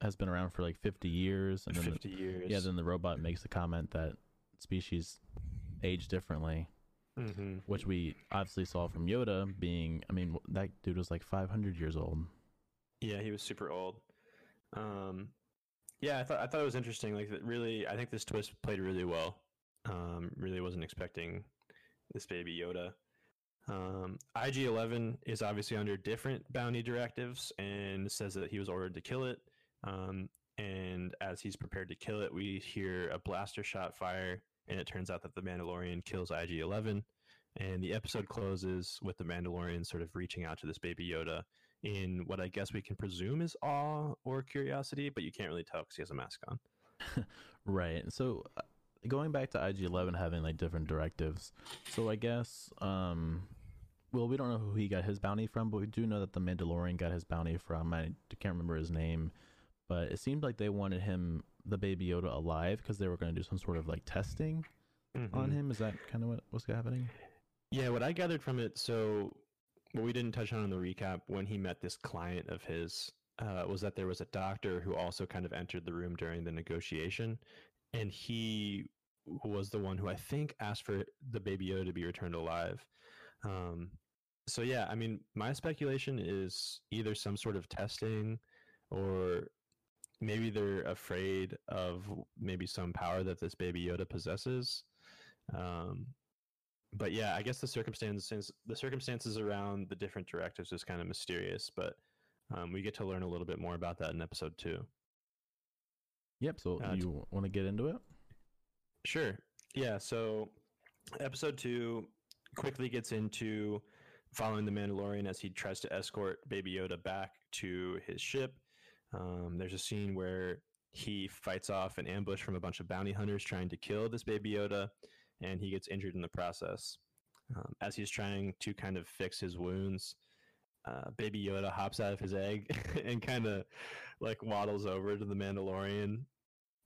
has been around for like 50 years," and then the- Fifty years. yeah, then the robot makes the comment that species age differently, hmm which we obviously saw from Yoda being. I mean, that dude was like 500 years old. Yeah, he was super old. Um, yeah, I thought I thought it was interesting. Like, that really, I think this twist played really well. Um, really wasn't expecting this baby Yoda. Um, IG Eleven is obviously under different bounty directives and says that he was ordered to kill it. Um, and as he's prepared to kill it, we hear a blaster shot fire, and it turns out that the Mandalorian kills IG Eleven. And the episode closes with the Mandalorian sort of reaching out to this baby Yoda in what I guess we can presume is awe or curiosity, but you can't really tell because he has a mask on. [laughs] Right. So uh, going back to IG11 having like different directives. So I guess um well we don't know who he got his bounty from, but we do know that the Mandalorian got his bounty from I can't remember his name, but it seemed like they wanted him the baby Yoda alive because they were going to do some sort of like testing on Mhm. him. Is that kind of what was happening? Yeah, what I gathered from it, so what we didn't touch on in the recap when he met this client of his uh, was that there was a doctor who also kind of entered the room during the negotiation, and he was the one who I think asked for the baby Yoda to be returned alive. Um, so yeah, I mean, my speculation is either some sort of testing, or maybe they're afraid of maybe some power that this baby Yoda possesses. Um, but yeah, I guess the circumstances the circumstances around the different directives is kind of mysterious, but um, we get to learn a little bit more about that in episode two. Yep. So Uh, you want to get into it? Sure. Yeah. So, episode two quickly gets into following the Mandalorian as he tries to escort Baby Yoda back to his ship. Um, there's a scene where he fights off an ambush from a bunch of bounty hunters trying to kill this Baby Yoda, and he gets injured in the process. Um, as he's trying to kind of fix his wounds, uh, Baby Yoda hops out of his egg [laughs] and kind of like waddles over to the Mandalorian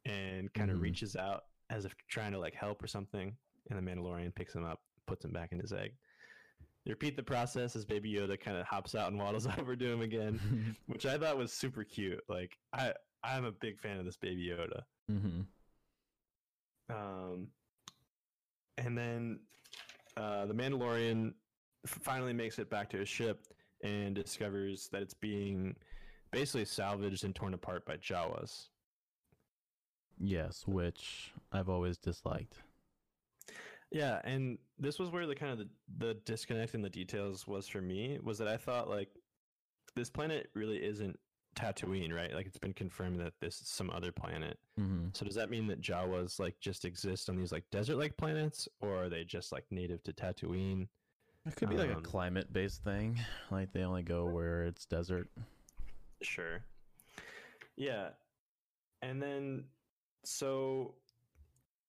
and kind of Mhm. reaches out as if trying to like help or something. And the Mandalorian picks him up, puts him back in his egg. [laughs] Repeat the process as Baby Yoda kind of hops out and waddles [laughs] over to him again, [laughs] which I thought was super cute. Like I, I'm a big fan of this Baby Yoda. mm-hmm. Um, and then uh, the Mandalorian finally makes it back to his ship and discovers that it's being basically salvaged and torn apart by Jawas. Yes, which I've always disliked. Yeah, and this was where the kind of the, the disconnect in the details was for me was that I thought like this planet really isn't Tatooine, right? Like it's been confirmed that this is some other planet. Mm-hmm. So does that mean that Jawas like just exist on these like desert-like planets, or are they just like native to Tatooine? It could be like a Um, climate based thing. [laughs] Like they only go where it's desert. Sure. Yeah. And then, so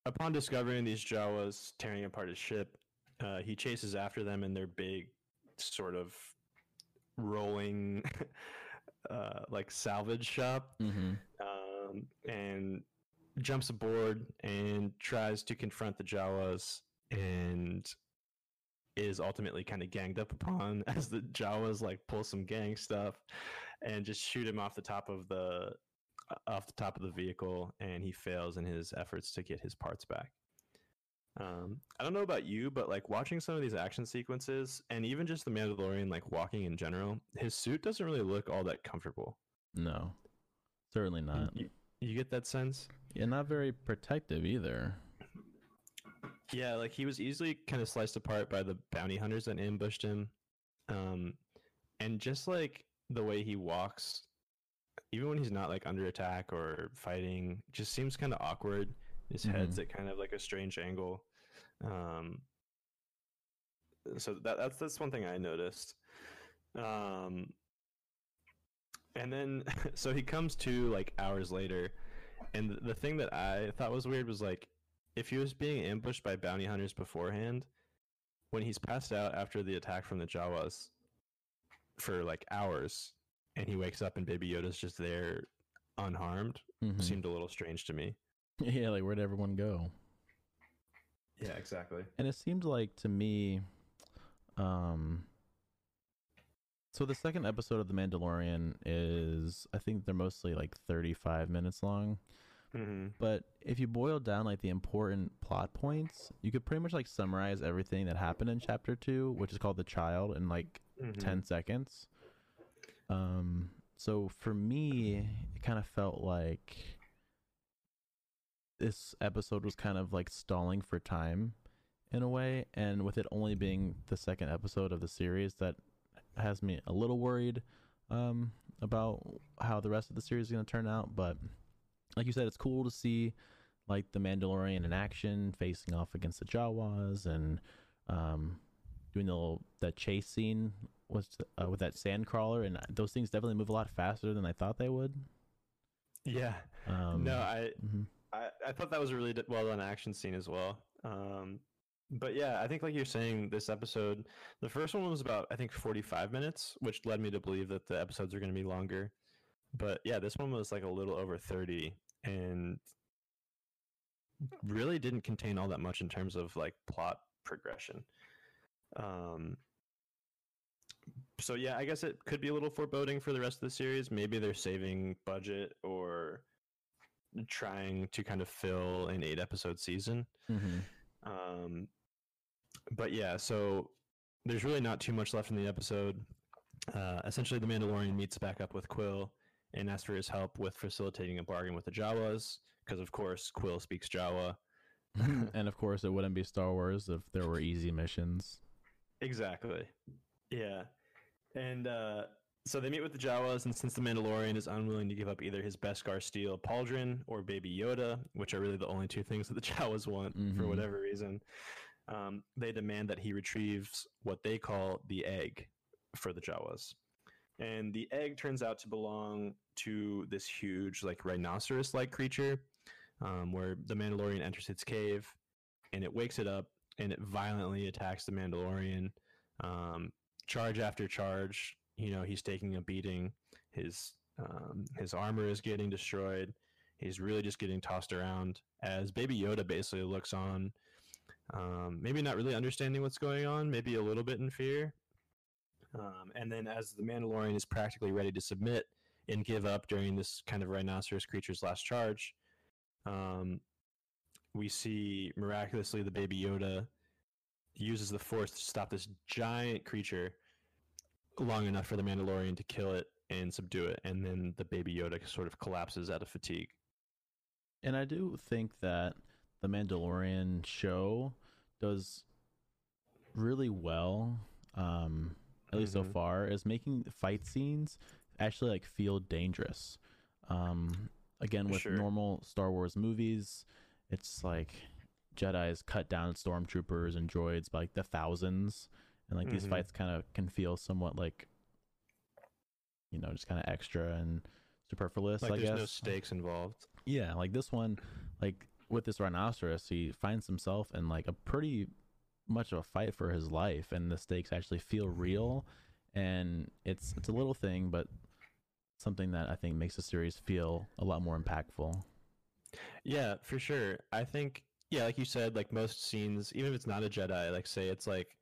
upon discovering these Jawas tearing apart his ship, uh, he chases after them in their big, sort of rolling, [laughs] uh, like salvage shop, Mm-hmm. um, and jumps aboard and tries to confront the Jawas and is ultimately kind of ganged up upon [laughs] as the Jawas like pull some gang stuff and just shoot him off the top of the off the top of the vehicle and he fails in his efforts to get his parts back. Um, I don't know about you, but like watching some of these action sequences and even just the Mandalorian like walking in general, his suit doesn't really look all that comfortable. No, certainly not. You, you get that sense? Yeah, not very protective either. Yeah, like he was easily kind of sliced apart by the bounty hunters that ambushed him. Um, and just like the way he walks, even when he's not like under attack or fighting, just seems kind of awkward. His head's at kind of like a strange angle. Um, so that that's that's one thing I noticed. Um, and then [laughs] so he comes to like hours later, and the, the thing that I thought was weird was like if he was being ambushed by bounty hunters beforehand, when he's passed out after the attack from the Jawas for like hours, and he wakes up and Baby Yoda's just there unharmed, Mhm. seemed a little strange to me. [laughs] Yeah, like where'd everyone go? Yeah, exactly. And it seemed like to me, um, So the second episode of The Mandalorian is, I think they're mostly like 35 minutes long. Mm-hmm. But if you boil down like the important plot points, you could pretty much like summarize everything that happened in chapter two, which is called The Child, in like Mm-hmm. 10 seconds. Um, so for me, it kind of felt like this episode was kind of like stalling for time in a way. And with it only being the second episode of the series, that has me a little worried um, about how the rest of the series is going to turn out. But like you said, it's cool to see like the Mandalorian in action facing off against the Jawas and um, doing the little that chase scene was uh, with that sand crawler, and those things definitely move a lot faster than I thought they would. Yeah. Um, no, I, mhm. I I thought that was a really well done action scene as well. Um, but yeah, I think like you're saying, this episode, the first one was about I think 45 minutes, which led me to believe that the episodes are going to be longer. But yeah, this one was like a little over 30, and really didn't contain all that much in terms of like plot progression. Um, so yeah, I guess it could be a little foreboding for the rest of the series. Maybe they're saving budget or trying to kind of fill an eight episode season. Mhm. Um, but yeah, so there's really not too much left in the episode. Uh, essentially, the Mandalorian meets back up with Kuiil and asks for his help with facilitating a bargain with the Jawas, because of course Kuiil speaks Jawa. [laughs] and of course, it wouldn't be Star Wars if there were easy missions. Exactly. Yeah. And uh, so they meet with the Jawas, and since the Mandalorian is unwilling to give up either his Beskar steel pauldron or Baby Yoda, which are really the only two things that the [laughs] Jawas want for Mhm. whatever reason, um, they demand that he retrieves what they call the egg for the Jawas. And the egg turns out to belong to this huge, like rhinoceros like creature, um, where the Mandalorian enters its cave and it wakes it up and it violently attacks the Mandalorian. Um, charge after charge, you know, he's taking a beating. His um, his armor is getting destroyed. He's really just getting tossed around as Baby Yoda basically looks on, um, maybe not really understanding what's going on, maybe a little bit in fear. Um, and then as the Mandalorian is practically ready to submit and give up during this kind of rhinoceros creature's last charge, um, we see miraculously the baby Yoda uses the Force to stop this giant creature long enough for the Mandalorian to kill it and subdue it, and then the baby Yoda sort of collapses out of fatigue. And I do think that the Mandalorian show does really well, um, at least so Mhm. far, is making fight scenes actually like feel dangerous. Um, again, with Sure. normal Star Wars movies, it's like Jedi's cut down stormtroopers and droids by like the thousands, and like these Mhm. fights kind of can feel somewhat like, you know, just kind of extra and superfluous. Like I there's guess. no stakes involved. Yeah, like this one, like with this rhinoceros, he finds himself in like a pretty much of a fight for his life, and the stakes actually feel real. And it's it's a little thing, but something that I think makes the series feel a lot more impactful. Yeah, for sure. I think yeah, like you said, like most scenes, even if it's not a Jedi, like say it's like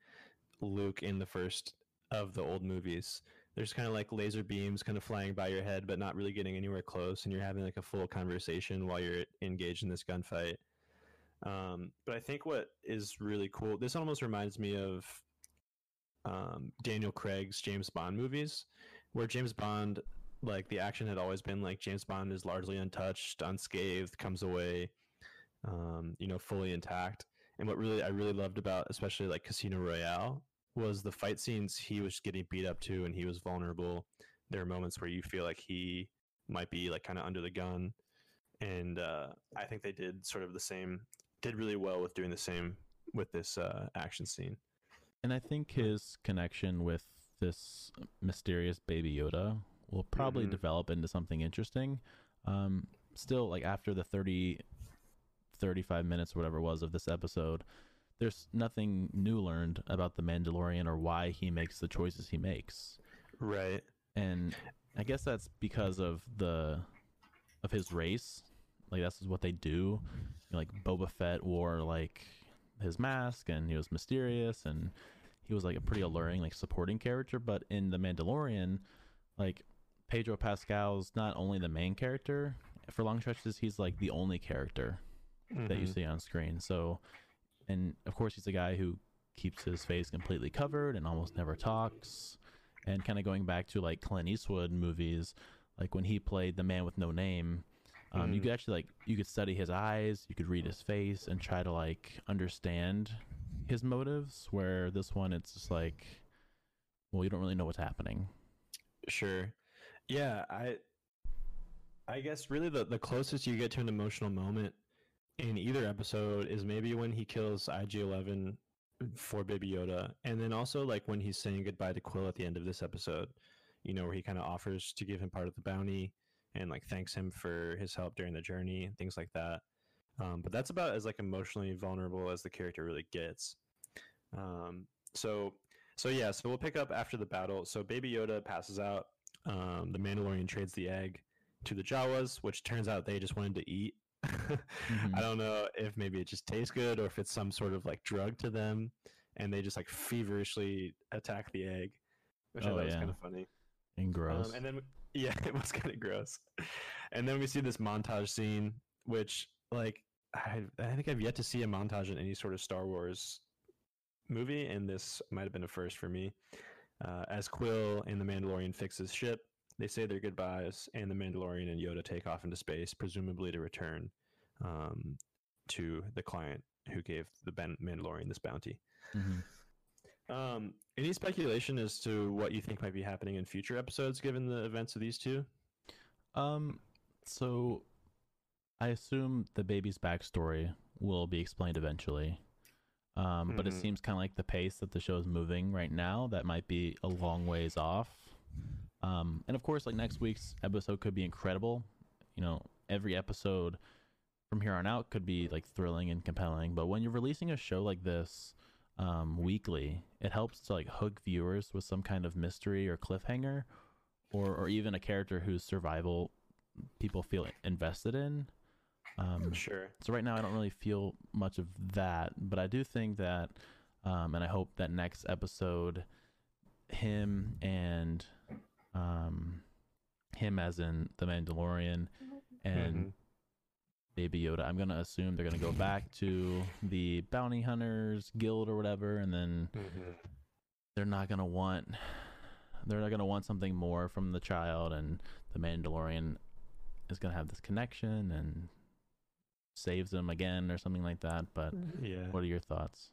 Luke in the first of the old movies, there's kind of like laser beams kind of flying by your head, but not really getting anywhere close, and you're having like a full conversation while you're engaged in this gunfight. Um, but I think what is really cool, this almost reminds me of um, Daniel Craig's James Bond movies, where James Bond, like the action had always been like James Bond is largely untouched, unscathed, comes away, um, you know, fully intact. And what really I really loved about, especially like Casino Royale, was the fight scenes he was getting beat up to, and he was vulnerable. There are moments where you feel like he might be like kind of under the gun, and uh, I think they did sort of the same, did really well with doing the same with this uh, action scene. And I think his connection with this mysterious baby Yoda will probably Mhm. develop into something interesting. Um, still, like after the 30, 35 minutes or whatever it was of this episode, there's nothing new learned about the Mandalorian or why he makes the choices he makes. Right. And I guess that's because of the of his race. Like that's what they do. Like Boba Fett wore like his mask and he was mysterious and he was like a pretty alluring like supporting character. But in the Mandalorian, like Pedro Pascal's not only the main character for long stretches, he's like the only character that you Mhm. see on screen. So, and of course, he's a guy who keeps his face completely covered and almost never talks. And kind of going back to like Clint Eastwood movies, like when he played the man with no name, um, you Mhm. could actually like you could study his eyes, you could read his face, and try to like understand his motives. Where this one, it's just like, well, you don't really know what's happening. Sure. Yeah, I I guess really the, the closest you get to an emotional moment in either episode is maybe when he kills IG-11 for Baby Yoda, and then also like when he's saying goodbye to Kuiil at the end of this episode. You know, where he kind of offers to give him part of the bounty and like thanks him for his help during the journey and things like that. Um, but that's about as like emotionally vulnerable as the character really gets. Um, so so yeah, so we'll pick up after the battle. So Baby Yoda passes out. Um, the Mandalorian trades the egg to the Jawas, which turns out they just wanted to eat. Mhm. [laughs] I don't know if maybe it just tastes good or if it's some sort of like drug to them, and they just like feverishly attack the egg, which I Oh, thought was kind of funny. And gross. Um, and then [laughs] yeah, it was kind of gross. And then we see this montage scene, which like I, I think I've yet to see a montage in any sort of Star Wars movie, and this might have been a first for me. Uh, as Kuiil and the Mandalorian fix his ship, they say their goodbyes, and the Mandalorian and Yoda take off into space, presumably to return um, to the client who gave the ben- Mandalorian this bounty. Mhm. Um, any speculation as to what you think might be happening in future episodes, given the events of these two? Um, so I assume the baby's backstory will be explained eventually. Um, but it Mhm. seems kind of like the pace that the show is moving right now. That might be a long ways off. Um, and of course, like next week's episode could be incredible. You know, every episode from here on out could be like thrilling and compelling. But when you're releasing a show like this um, weekly, it helps to like hook viewers with some kind of mystery or cliffhanger, or or even a character whose survival people feel invested in. Um, Sure. so right now, I don't really feel much of that, but I do think that, um, and I hope that next episode, him and um, him as in the Mandalorian and Mhm. Baby Yoda. I'm gonna assume they're gonna go back to the bounty hunters guild or whatever, and then Mhm. they're not gonna want they're not gonna want something more from the child, and the Mandalorian is gonna have this connection and saves them again or something like that. But Yeah. what are your thoughts?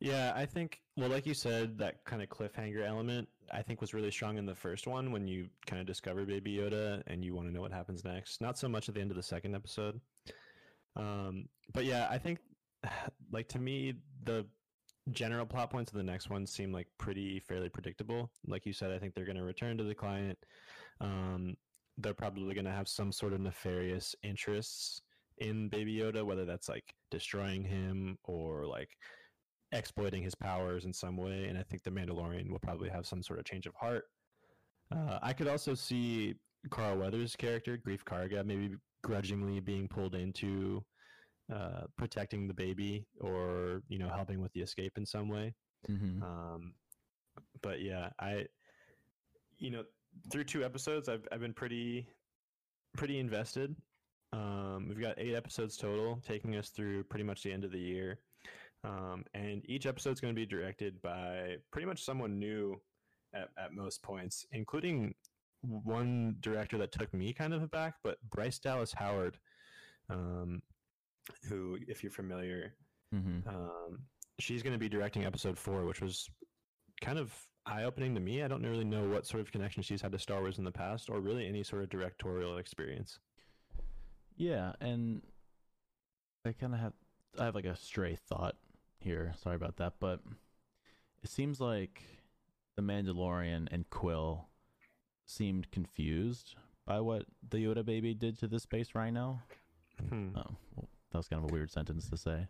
Yeah, I think well, like you said, that kind of cliffhanger element I think was really strong in the first one when you kind of discover Baby Yoda and you want to know what happens next. Not so much at the end of the second episode. Um, but yeah, I think [sighs] like to me the general plot points of the next one seem like pretty fairly predictable. Like you said, I think they're going to return to the client. Um, they're probably going to have some sort of nefarious interests in Baby Yoda, whether that's like destroying him or like exploiting his powers in some way. And I think the Mandalorian will probably have some sort of change of heart. Uh, I could also see Carl Weathers' character, Greef Karga, maybe grudgingly being pulled into uh, protecting the baby or you know helping with the escape in some way. Mm-hmm. Um, but yeah, I, you know, through two episodes, I've I've been pretty, pretty invested. Um, we've got eight episodes total, taking us through pretty much the end of the year. Um, and each episode is going to be directed by pretty much someone new at, at most points, including one director that took me kind of aback, but Bryce Dallas Howard, um, who, if you're familiar, Mm-hmm. um, she's going to be directing episode four, which was kind of eye opening to me. I don't really know what sort of connection she's had to Star Wars in the past, or really any sort of directorial experience. Yeah, and I kind of have I have like a stray thought here. Sorry about that, but it seems like the Mandalorian and Kuiil seemed confused by what the Yoda baby did to the space rhino. Hmm. Oh, well, that was kind of a weird sentence to say.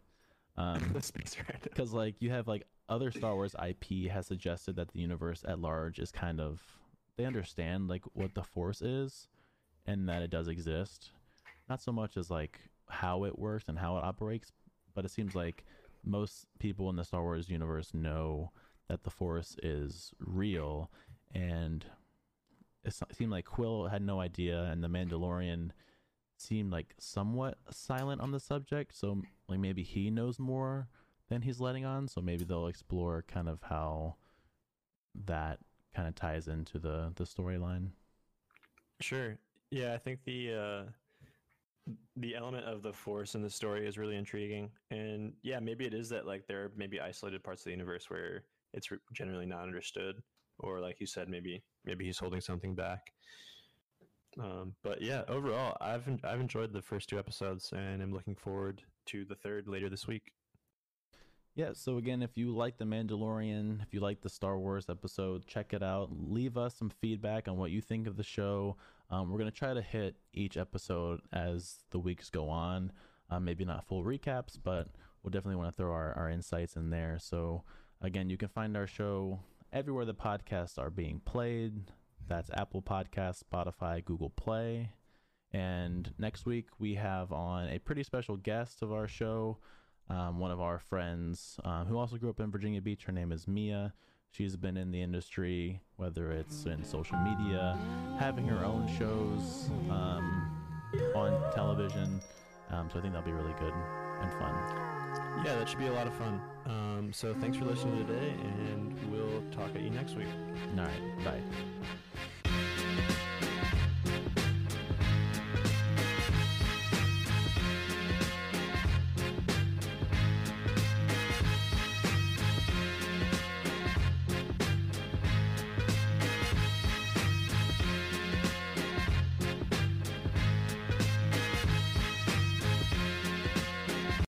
Um, [laughs] The space rhino. because like you have like other Star Wars IP has suggested that the universe at large is kind of they understand like what the Force is and that it does exist. Not so much as like how it works and how it operates, but it seems like most people in the Star Wars universe know that the Force is real, and it seemed like Kuiil had no idea, and the Mandalorian seemed like somewhat silent on the subject. So like maybe he knows more than he's letting on. So maybe they'll explore kind of how that kind of ties into the the storyline. Sure. Yeah, I think the uh the element of the force in the story is really intriguing. And yeah maybe it is that like there are maybe isolated parts of the universe where it's generally not understood or like you said maybe maybe he's holding something back. Um, but yeah overall i've i've enjoyed the first two episodes and i'm looking forward to the third later this week yeah, so again, if you like The Mandalorian, if you like the Star Wars episode, check it out. Leave us some feedback on what you think of the show. Um, we're going to try to hit each episode as the weeks go on. Uh, maybe not full recaps, but we'll definitely want to throw our, our insights in there. So, again, you can find our show everywhere the podcasts are being played. That's Apple Podcasts, Spotify, Google Play. And next week, we have on a pretty special guest of our show um, one of our friends um, who also grew up in Virginia Beach. Her name is Mia. She's been in the industry, whether it's in social media, having her own shows um, on television. Um, so I think that'll be really good and fun. Yeah, that should be a lot of fun. Um, so thanks for listening today, and we'll talk at you next week. All right, bye.